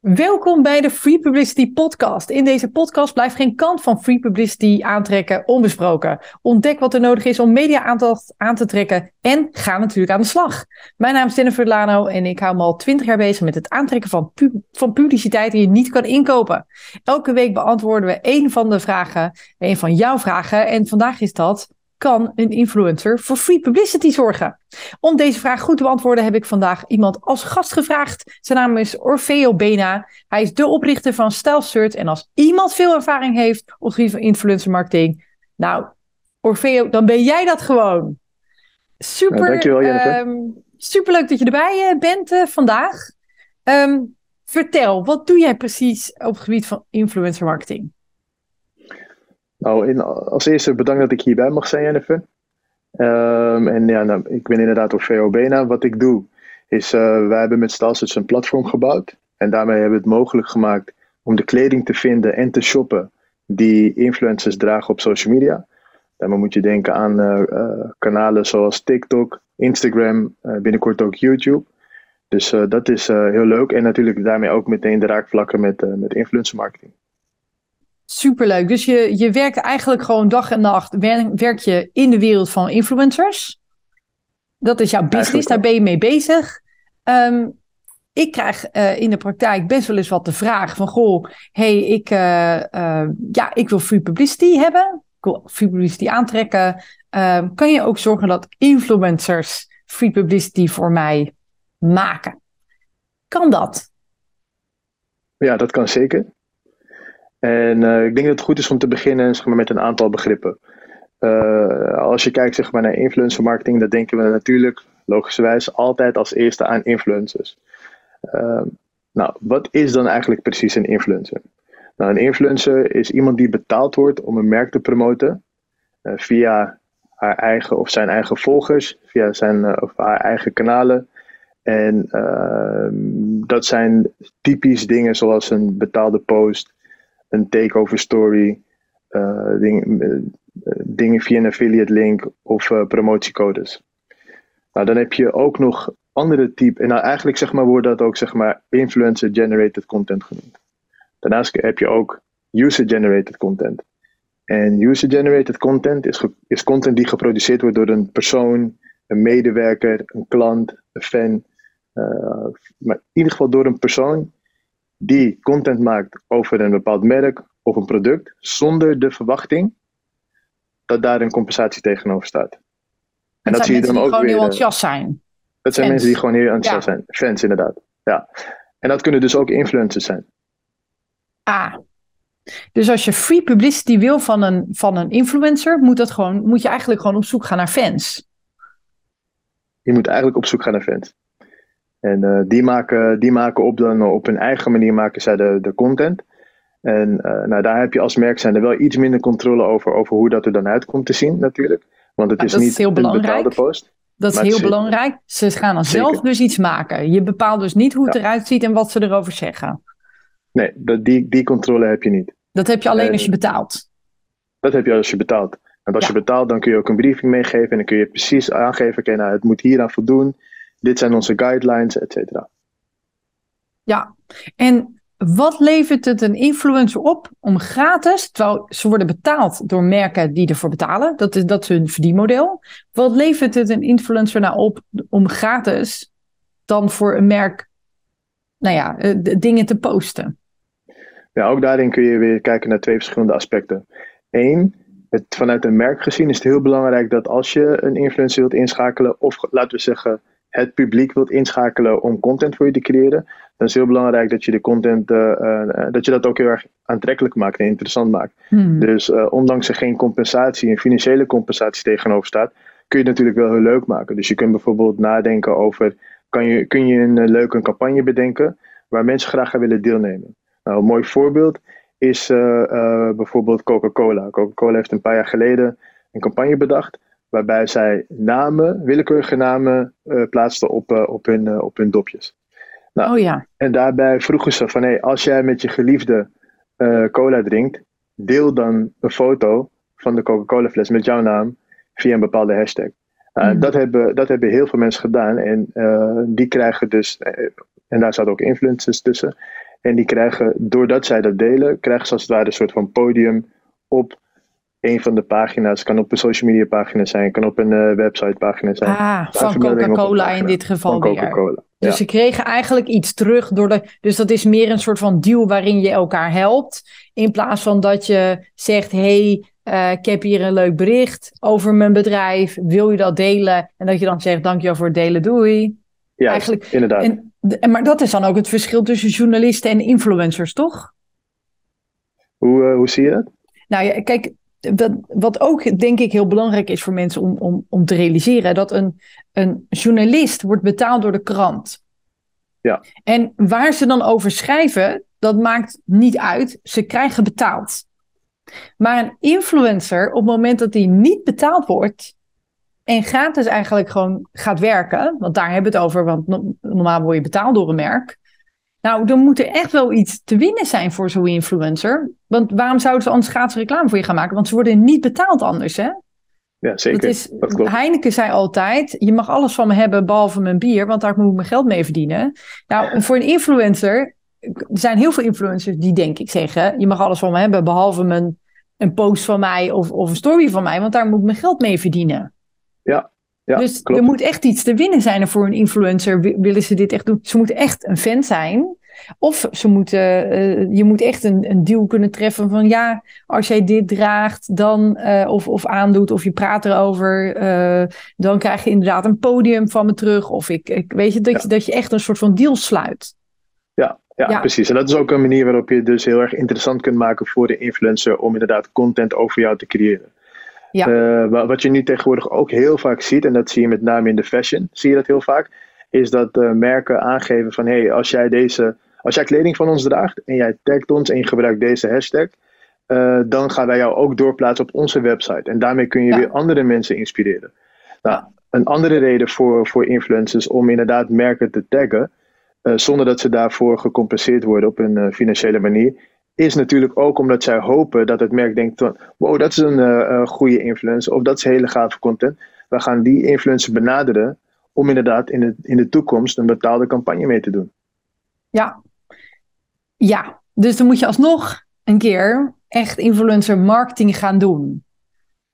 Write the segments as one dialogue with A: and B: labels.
A: Welkom bij de Free Publicity Podcast. In deze podcast blijft geen kant van free publicity aantrekken onbesproken. Ontdek wat er nodig is om media aandacht aan te trekken en ga natuurlijk aan de slag. Mijn naam is Jennifer Lano en ik hou me al twintig jaar bezig met het aantrekken van, van publiciteit die je niet kan inkopen. Elke week beantwoorden we één van de vragen, een van jouw vragen. En vandaag is dat kan een influencer voor free publicity zorgen? Om deze vraag goed te beantwoorden heb ik vandaag iemand als gast gevraagd. Zijn naam is Orfeo Bena. Hij is de oprichter van StyleSearch en als iemand veel ervaring heeft op het gebied van influencer marketing, nou, Orfeo, dan ben jij dat gewoon. Super, ja, dankjewel, um, super leuk dat je erbij eh, bent uh, vandaag. Um, vertel, wat doe jij precies op het gebied van influencer marketing?
B: Nou, als eerste bedankt dat ik hierbij mag zijn, Jennifer. Um, en ja, nou, ik ben inderdaad op VOB. Wat ik doe, is uh, wij hebben met Stalsets een platform gebouwd. En daarmee hebben we het mogelijk gemaakt om de kleding te vinden en te shoppen die influencers dragen op social media. Daarmee moet je denken aan uh, uh, kanalen zoals TikTok, Instagram, binnenkort ook YouTube. Dus dat is heel leuk. En natuurlijk daarmee ook meteen de raakvlakken met, met influencer marketing.
A: Superleuk. Dus je, je werkt eigenlijk gewoon dag en nacht, werk je in de wereld van influencers. Dat is jouw business, daar ben je mee bezig. Ehm, ik krijg uh, in de praktijk best wel eens wat de vraag van, goh, hey, ik, uh, uh, ja, ik wil free publicity hebben. Ik wil free publicity aantrekken. Ehm, kan je ook zorgen dat influencers free publicity voor mij maken? Kan dat?
B: Ja, dat kan zeker. En uh, ik denk dat het goed is om te beginnen zeg maar, met een aantal begrippen. Uh, als je kijkt zeg maar, naar influencer marketing, dan denken we natuurlijk logischerwijs altijd als eerste aan influencers. Uh, nou, wat is dan eigenlijk precies een influencer? Nou, een influencer is iemand die betaald wordt om een merk te promoten via haar eigen of zijn eigen volgers, via zijn of haar eigen kanalen. En ehm, dat zijn typisch dingen zoals een betaalde post, een takeover story, uh, dingen via een affiliate link of uh, promotiecodes. Nou, dan heb je ook nog andere type, en nou eigenlijk zeg maar wordt dat ook zeg maar influencer generated content genoemd. Daarnaast heb je ook user generated content. En user generated content is, is content die geproduceerd wordt door een persoon, een medewerker, een klant, een fan. Maar in ieder geval door een persoon die content maakt over een bepaald merk of een product, zonder de verwachting dat daar een compensatie tegenover staat.
A: En dat, zie je dan ook gewoon weer. heel enthousiast zijn.
B: Dat zijn mensen die gewoon heel enthousiast zijn. Fans, inderdaad. Ja. En dat kunnen dus ook influencers zijn.
A: Ah. Dus als je free publicity wil van een, van een influencer, moet, dat gewoon, moet je eigenlijk gewoon op zoek gaan naar fans.
B: Je moet eigenlijk op zoek gaan naar fans. En uh, die, maken, die maken op, dan, op hun eigen manier maken zij de, de content. En uh, nou, daar heb je als merk zijn er wel iets minder controle over, over hoe dat er dan uit komt te zien natuurlijk. Want het is niet
A: heel
B: een betaalde post.
A: Dat is heel belangrijk. Ze gaan dan zelf dus iets maken. Je bepaalt dus niet hoe het eruit ziet en wat ze erover zeggen.
B: Nee, dat, die, die controle heb je niet.
A: Dat heb je alleen als je betaalt.
B: Dat heb je als je betaalt. En als je betaalt, dan kun je ook een briefing meegeven en dan kun je precies aangeven, oké, nou, het moet hier aan voldoen dit zijn onze guidelines, et cetera.
A: Ja, en wat levert het een influencer op om gratis, terwijl ze worden betaald door merken die ervoor betalen, dat is, dat is hun verdienmodel. Wat levert het een influencer nou op om gratis dan voor een merk, nou ja, eh, dingen te posten?
B: Ja, ook daarin kun je weer kijken naar twee verschillende aspecten. Eén, het, vanuit een merk gezien is het heel belangrijk dat als je een influencer wilt inschakelen, of laten we zeggen het publiek wilt inschakelen om content voor je te creëren, dan is het heel belangrijk dat je de content, uh, uh, dat je dat ook heel erg aantrekkelijk maakt en interessant maakt. Hmm. Dus uh, ondanks er geen compensatie, een financiële compensatie tegenover staat, kun je het natuurlijk wel heel leuk maken. Dus je kunt bijvoorbeeld nadenken over, kan je, kun je een leuke campagne bedenken waar mensen graag aan willen deelnemen. Nou, een mooi voorbeeld is bijvoorbeeld Coca-Cola. Coca-Cola heeft een paar jaar geleden een campagne bedacht waarbij zij namen, willekeurige namen, uh, plaatsten op, uh, op, hun, uh, op hun dopjes.
A: Nou, oh ja.
B: En daarbij vroegen ze van, hey, als jij met je geliefde cola drinkt, deel dan een foto van de Coca-Cola fles met jouw naam via een bepaalde hashtag. Mm. dat, hebben, dat hebben heel veel mensen gedaan en die krijgen dus, en daar zaten ook influencers tussen, En die krijgen, doordat zij dat delen, krijgen ze als het ware een soort van podium op een van de pagina's. Kan op een social media pagina zijn, kan op een uh, website pagina zijn.
A: Ah, van Coca-Cola in dit geval van Coca-Cola. Dus ze kregen eigenlijk iets terug door de. Dus dat is meer een soort van deal waarin je elkaar helpt. In plaats van dat je zegt: hey, uh, ik heb hier een leuk bericht over mijn bedrijf. Wil je dat delen? En dat je dan zegt: dankjewel voor het delen, doei.
B: Ja, eigenlijk, inderdaad.
A: En, maar dat is dan ook het verschil tussen journalisten en influencers, toch?
B: Hoe, uh, hoe zie je dat?
A: Nou ja, kijk, wat, wat ook denk ik heel belangrijk is voor mensen om, om, om te realiseren, dat een, een journalist wordt betaald door de krant.
B: Ja.
A: En waar ze dan over schrijven, dat maakt niet uit. Ze krijgen betaald. Maar een influencer, op het moment dat hij niet betaald wordt en gratis eigenlijk gewoon gaat werken, want daar hebben we het over, want normaal word je betaald door een merk. Nou, dan moet er echt wel iets te winnen zijn voor zo'n influencer. Want waarom zouden ze anders gratis reclame voor je gaan maken? Want ze worden niet betaald anders, hè?
B: Ja, zeker. Dat is,
A: Heineken zei altijd, je mag alles van me hebben behalve mijn bier, want daar moet ik mijn geld mee verdienen. Nou, voor een influencer, er zijn heel veel influencers die denk ik zeggen, je mag alles van me hebben behalve mijn, een post van mij of, of een story van mij, want daar moet ik mijn geld mee verdienen.
B: Ja, ja,
A: dus er moet echt iets te winnen zijn voor een influencer. Willen ze dit echt doen? Ze moeten echt een fan zijn. Of ze moeten, uh, je moet echt een, een deal kunnen treffen van ja, als jij dit draagt dan, uh, of, of aandoet of je praat erover, uh, dan krijg je inderdaad een podium van me terug. Of ik, ik weet je, dat, ja. je, dat je echt een soort van deal sluit.
B: Ja, ja, ja, precies. En dat is ook een manier waarop je het dus heel erg interessant kunt maken voor de influencer om inderdaad content over jou te creëren. Ja. Uh, wat je nu tegenwoordig ook heel vaak ziet, en dat zie je met name in de fashion, zie je dat heel vaak, is dat uh, merken aangeven van hé, hey, als jij deze, als jij kleding van ons draagt en jij tagt ons en je gebruikt deze hashtag, uh, dan gaan wij jou ook doorplaatsen op onze website. En daarmee kun je ja. weer andere mensen inspireren. Nou, een andere reden voor, voor influencers om inderdaad merken te taggen, zonder dat ze daarvoor gecompenseerd worden op een financiële manier, is natuurlijk ook omdat zij hopen dat het merk denkt van, wow, dat is een uh, goede influencer of dat is hele gave content. We gaan die influencer benaderen om inderdaad in de, in de toekomst een betaalde campagne mee te doen.
A: Ja, ja. Dus dan moet je alsnog een keer echt influencer marketing gaan doen.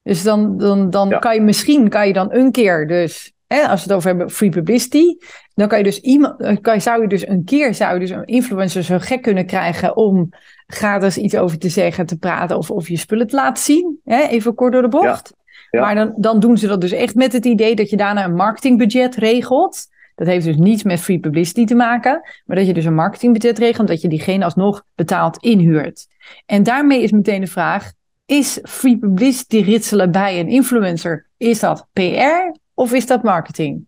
A: Dus dan, dan, dan ja. kan je misschien kan je dan een keer dus Hè, als we het over hebben free publicity, dan kan je dus iemand, kan zou je dus een keer zou je dus een influencer zo gek kunnen krijgen om gratis iets over te zeggen, te praten of, of je spullen te laten zien. Hè, even kort door de bocht. Ja. Maar dan, dan doen ze dat dus echt met het idee dat je daarna een marketingbudget regelt. Dat heeft dus niets met free publicity te maken, maar dat je dus een marketingbudget regelt, dat je diegene alsnog betaald inhuurt. En daarmee is meteen de vraag: is free publicity ritselen bij een influencer, is dat PR of is dat marketing?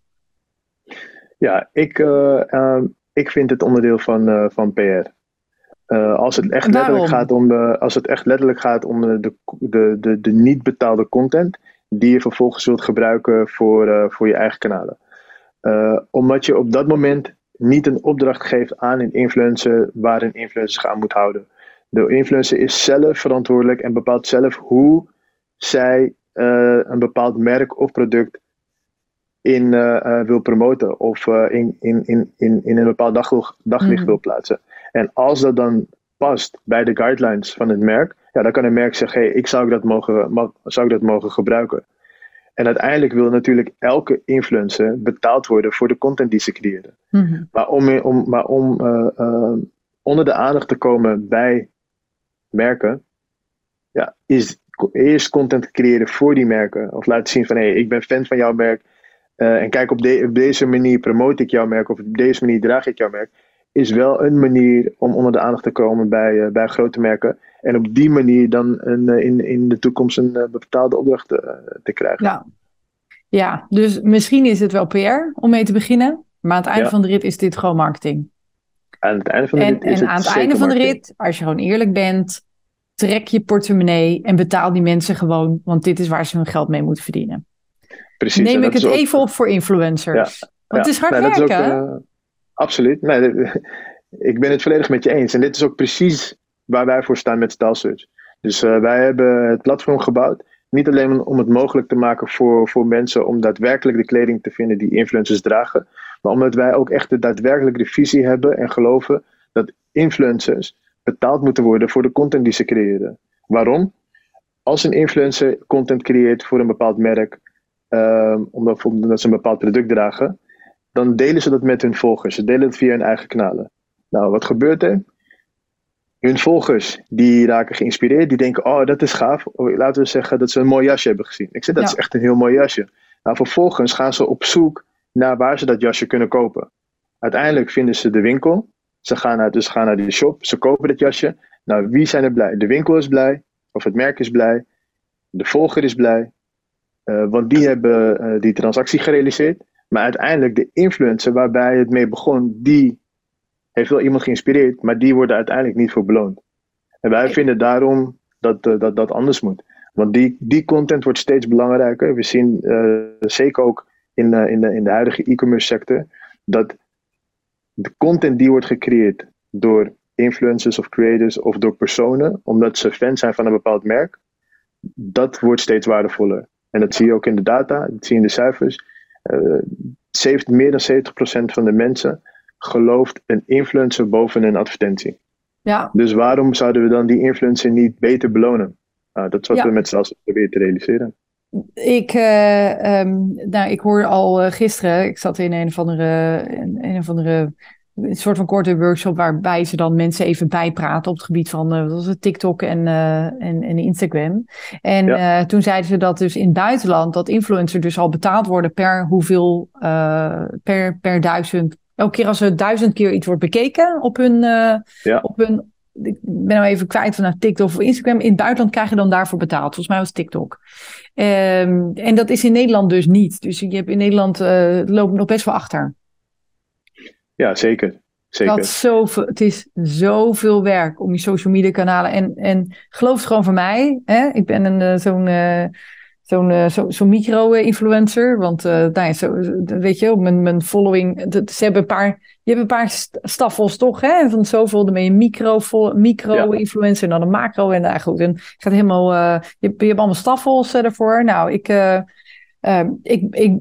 B: Ja, ik, uh, uh, ik vind het onderdeel van, uh, van PR. Uh, als, het echt letterlijk gaat om de, als het echt letterlijk gaat om de, de, de, de niet betaalde content, die je vervolgens zult gebruiken voor, voor je eigen kanalen. omdat je op dat moment niet een opdracht geeft aan een influencer waar een influencer zich aan moet houden. De influencer is zelf verantwoordelijk en bepaalt zelf hoe zij een bepaald merk of product in uh, wil promoten of uh, in, in, in, in, in een bepaald daglicht, daglicht mm. wil plaatsen. En als dat dan past bij de guidelines van het merk, ja, dan kan een merk zeggen: hey, ik zou dat mogen, mag, zou ik dat mogen gebruiken. En uiteindelijk wil natuurlijk elke influencer betaald worden voor de content die ze creëren. Mm-hmm. Maar om, om, maar om uh, onder de aandacht te komen bij merken, ja, is eerst content creëren voor die merken. Of laten zien van hé, hey, ik ben fan van jouw merk. Uh, en kijk, op, de, op, deze manier promote ik jouw merk of op deze manier draag ik jouw merk. Is wel een manier om onder de aandacht te komen bij, uh, bij grote merken. En op die manier dan een, uh, in, in de toekomst een betaalde opdracht te krijgen.
A: Ja. ja, dus misschien is het wel PR om mee te beginnen. Maar aan het einde ja. van de rit is dit gewoon marketing.
B: Aan het einde van de rit
A: en,
B: is
A: en aan het einde van de rit, als je gewoon eerlijk bent, trek je portemonnee en betaal die mensen gewoon. Want dit is waar ze hun geld mee moeten verdienen.
B: Precies,
A: Neem ik het ook... even op voor influencers. Ja, Want het is hard
B: nee,
A: werken.
B: Ook, uh, absoluut. Nee, ik ben het volledig met je eens. En dit is ook precies waar wij voor staan met StyleSearch. Dus uh, wij hebben het platform gebouwd. Niet alleen om het mogelijk te maken voor, voor mensen om daadwerkelijk de kleding te vinden die influencers dragen. Maar omdat wij ook echt de daadwerkelijke visie hebben en geloven dat influencers betaald moeten worden voor de content die ze creëren. Waarom? Als een influencer content creëert voor een bepaald merk, um, omdat, omdat ze een bepaald product dragen, dan delen ze dat met hun volgers. Ze delen het via hun eigen kanalen. Nou, wat gebeurt er? Hun volgers die raken geïnspireerd, die denken: Oh, dat is gaaf. Laten we zeggen dat ze een mooi jasje hebben gezien. Ik zeg: Dat is echt een heel mooi jasje. Nou, vervolgens gaan ze op zoek naar waar ze dat jasje kunnen kopen. Uiteindelijk vinden ze de winkel. Ze gaan naar, dus gaan naar de shop, ze kopen het jasje. Nou, wie zijn er blij? De winkel is blij, of het merk is blij, de volger is blij, uh, want die hebben uh, die transactie gerealiseerd. Maar uiteindelijk de influencer waarbij het mee begon, die heeft wel iemand geïnspireerd, maar die worden uiteindelijk niet voor beloond. En wij vinden daarom dat uh, dat, dat anders moet. Want die, die content wordt steeds belangrijker. We zien zeker ook in, in, de, in de huidige e-commerce sector dat de content die wordt gecreëerd door influencers of creators of door personen, omdat ze fan zijn van een bepaald merk, dat wordt steeds waardevoller. En dat zie je ook in de data, dat zie je in de cijfers. Uh, meer dan 70% van de mensen gelooft een influencer boven een advertentie. Ja. Dus waarom zouden we dan die influencer niet beter belonen? Nou, dat is wat we met z'n allen proberen te realiseren.
A: Ik, uh, um, nou, ik hoor al uh, gisteren, ik zat in een of andere, in een of andere een soort van korte workshop waarbij ze dan mensen even bijpraten op het gebied van uh, wat was het, TikTok en, uh, en, en Instagram. En ja. uh, toen zeiden ze dat dus in het buitenland dat influencers dus al betaald worden per hoeveel, per, per duizend. Elke keer als er duizend keer iets wordt bekeken op hun, ja. op hun ik ben nou even kwijt van nou, TikTok of Instagram. In het buitenland krijg je dan daarvoor betaald. Volgens mij was TikTok. Um, en dat is in Nederland dus niet. Dus je hebt in Nederland uh, loopt nog best wel achter.
B: Ja, zeker. zeker.
A: Dat zoveel, het is zoveel werk om je social media kanalen. En, en geloof het gewoon van mij. Hè? Ik ben een, uh, zo'n uh, zo'n uh, zo, micro-influencer. Want uh, nou ja, zo, weet je, mijn, mijn following. Ze hebben een paar, je hebt een paar staffels toch? Hè? Van zoveel, dan ben je micro-influencer en dan een macro. En daar goed. En gaat helemaal, je, je hebt allemaal staffels ervoor. Nou, ik, ik, ik,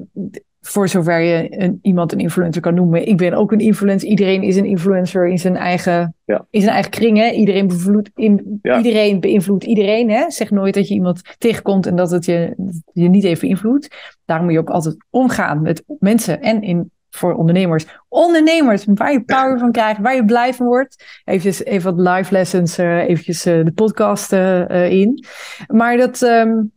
A: voor zover je een, iemand een influencer kan noemen. Ik ben ook een influencer. Iedereen is een influencer in zijn eigen, ja. in zijn eigen kring. Hè? Iedereen, beïnvloedt, in, ja. iedereen beïnvloedt iedereen. Hè? Zeg nooit dat je iemand tegenkomt en dat het je, je niet even beïnvloedt. Daarom moet je ook altijd omgaan met mensen en in, voor ondernemers. Ondernemers, waar je power van krijgt, waar je blij van wordt. Even, even wat live lessons, uh, eventjes uh, de podcast uh, in. Maar dat... Um,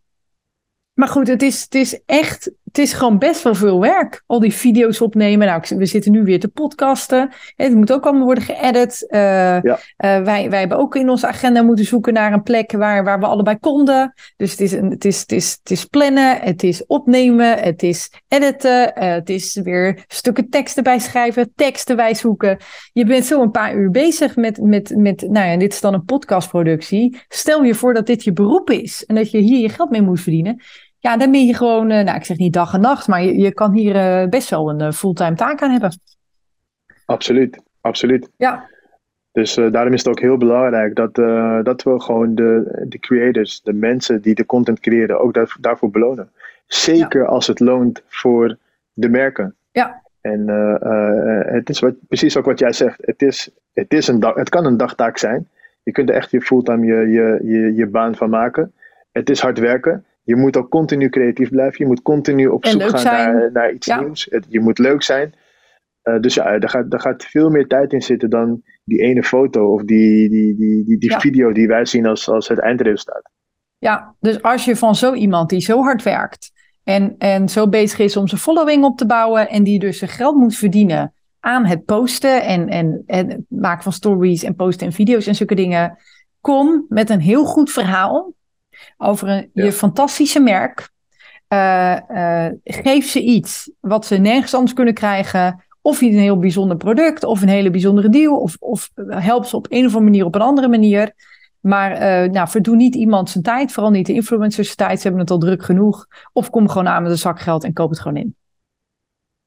A: maar goed, het is, het is echt het is gewoon best wel veel werk. Al die video's opnemen. Nou, we zitten nu weer te podcasten. Het moet ook allemaal worden geëdit. Uh, ja. uh, wij, wij hebben ook in onze agenda moeten zoeken naar een plek waar, waar we allebei konden. Dus het is, een, het, is, het, is, het is plannen, het is opnemen, het is editen. Uh, het is weer stukken teksten bij schrijven, teksten bij zoeken. Je bent zo een paar uur bezig met, met, met nou ja, dit is dan een podcastproductie. Stel je voor dat dit je beroep is en dat je hier je geld mee moet verdienen ja, dan ben je gewoon, uh, nou ik zeg niet dag en nacht, maar je, je kan hier uh, best wel een uh, fulltime taak aan hebben.
B: Absoluut, absoluut. Ja. Dus daarom is het ook heel belangrijk dat, dat we gewoon de, de creators, de mensen die de content creëren, ook daar, daarvoor belonen. Zeker ja. als het loont voor de merken. Ja. En het is wat, precies ook wat jij zegt. Het, is, het, is een dag, het kan een dagtaak zijn. Je kunt er echt je fulltime je, je, je, je baan van maken. Het is hard werken je moet ook continu creatief blijven. Je moet continu op zoek gaan naar, naar, iets nieuws. Het, je moet leuk zijn. Uh, dus ja, daar gaat, daar gaat veel meer tijd in zitten dan die ene foto of die, die, die, die, die ja. video die wij zien als, als het eindresultaat.
A: Ja, dus als je van zo iemand die zo hard werkt en, en zo bezig is om zijn following op te bouwen en die dus zijn geld moet verdienen aan het posten en, en, en het maken van stories en posten en video's en zulke dingen, kom met een heel goed verhaal over een, je fantastische merk. Uh, uh, geef ze iets wat ze nergens anders kunnen krijgen. Of een heel bijzonder product, of een hele bijzondere deal, of, of help ze op een of andere manier op een andere manier. Maar uh, nou, verdoe niet iemand zijn tijd, vooral niet de influencers tijd. Ze hebben het al druk genoeg. Of kom gewoon aan met een zak geld en koop het gewoon in.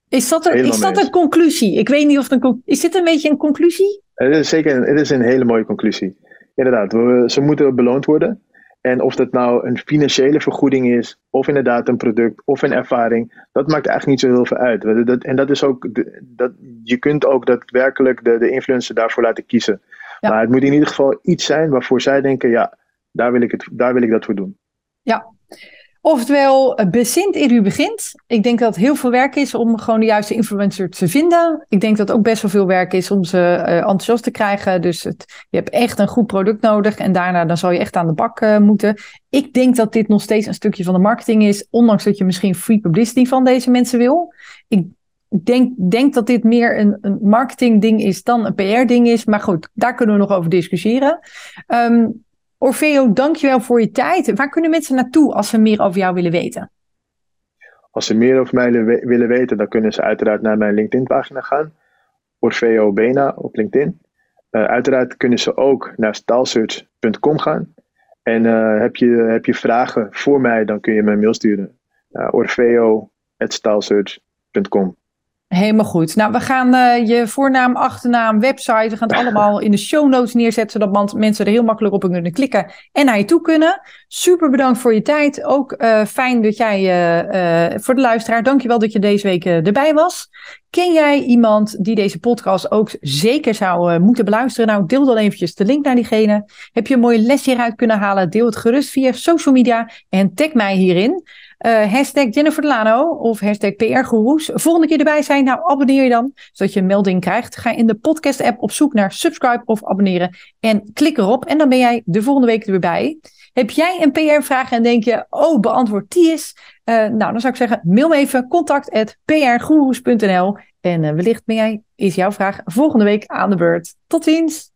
A: Is dat, een, is dat een conclusie? Ik weet niet of het een Is dit een beetje een conclusie?
B: Het is zeker het is een hele mooie conclusie. Inderdaad, we, ze moeten beloond worden. En of dat nou een financiële vergoeding is, of inderdaad een product, of een ervaring, dat maakt eigenlijk niet zo heel veel uit. Dat, en dat is ook, dat, je kunt ook daadwerkelijk de, de influencer daarvoor laten kiezen. Maar het moet in ieder geval iets zijn waarvoor zij denken, ja, daar wil ik, het, daar wil ik dat voor doen.
A: Ja, Oftewel, eh, bezint in u begint. Ik denk dat het heel veel werk is om gewoon de juiste influencer te vinden. Ik denk dat het ook best wel veel werk is om ze uh, enthousiast te krijgen. Dus het, je hebt echt een goed product nodig en daarna dan zal je echt aan de bak uh, moeten. Ik denk dat dit nog steeds een stukje van de marketing is, ondanks dat je misschien free publicity van deze mensen wil. Ik denk, denk dat dit meer een, een marketing ding is dan een PR ding is. Maar goed, daar kunnen we nog over discussiëren. Um, Orfeo, dankjewel voor je tijd. Waar kunnen mensen naartoe als ze meer over jou willen weten?
B: Als ze meer over mij willen weten, dan kunnen ze uiteraard naar mijn LinkedIn-pagina gaan. Orfeo Bena op LinkedIn. Uh, uiteraard kunnen ze ook naar staalsearch.com gaan. En uh, heb, je, heb je vragen voor mij, dan kun je me een mail sturen. Uh,
A: Helemaal goed. Nou, we gaan uh, je voornaam, achternaam, website, we gaan het allemaal in de show notes neerzetten, zodat mensen er heel makkelijk op kunnen klikken en naar je toe kunnen. Super bedankt voor je tijd. Ook uh, fijn dat jij, uh, voor de luisteraar, dankjewel dat je deze week erbij was. Ken jij iemand die deze podcast ook zeker zou moeten beluisteren? Nou, deel dan eventjes de link naar diegene. Heb je een mooie les hieruit kunnen halen? Deel het gerust via social media en tag mij hierin. Uh, hashtag Jennifer Delano of hashtag PR. Volgende keer erbij zijn, nou abonneer je dan, zodat je een melding krijgt. Ga in de podcast app op zoek naar subscribe of abonneren en klik erop en dan ben jij de volgende week er weer bij. Heb jij een PR-vraag en denk je, oh, beantwoord die eens? Uh, nou, dan zou ik zeggen, mail me even contact@prgurus.nl en uh, wellicht ben jij, is jouw vraag volgende week aan de beurt. Tot ziens!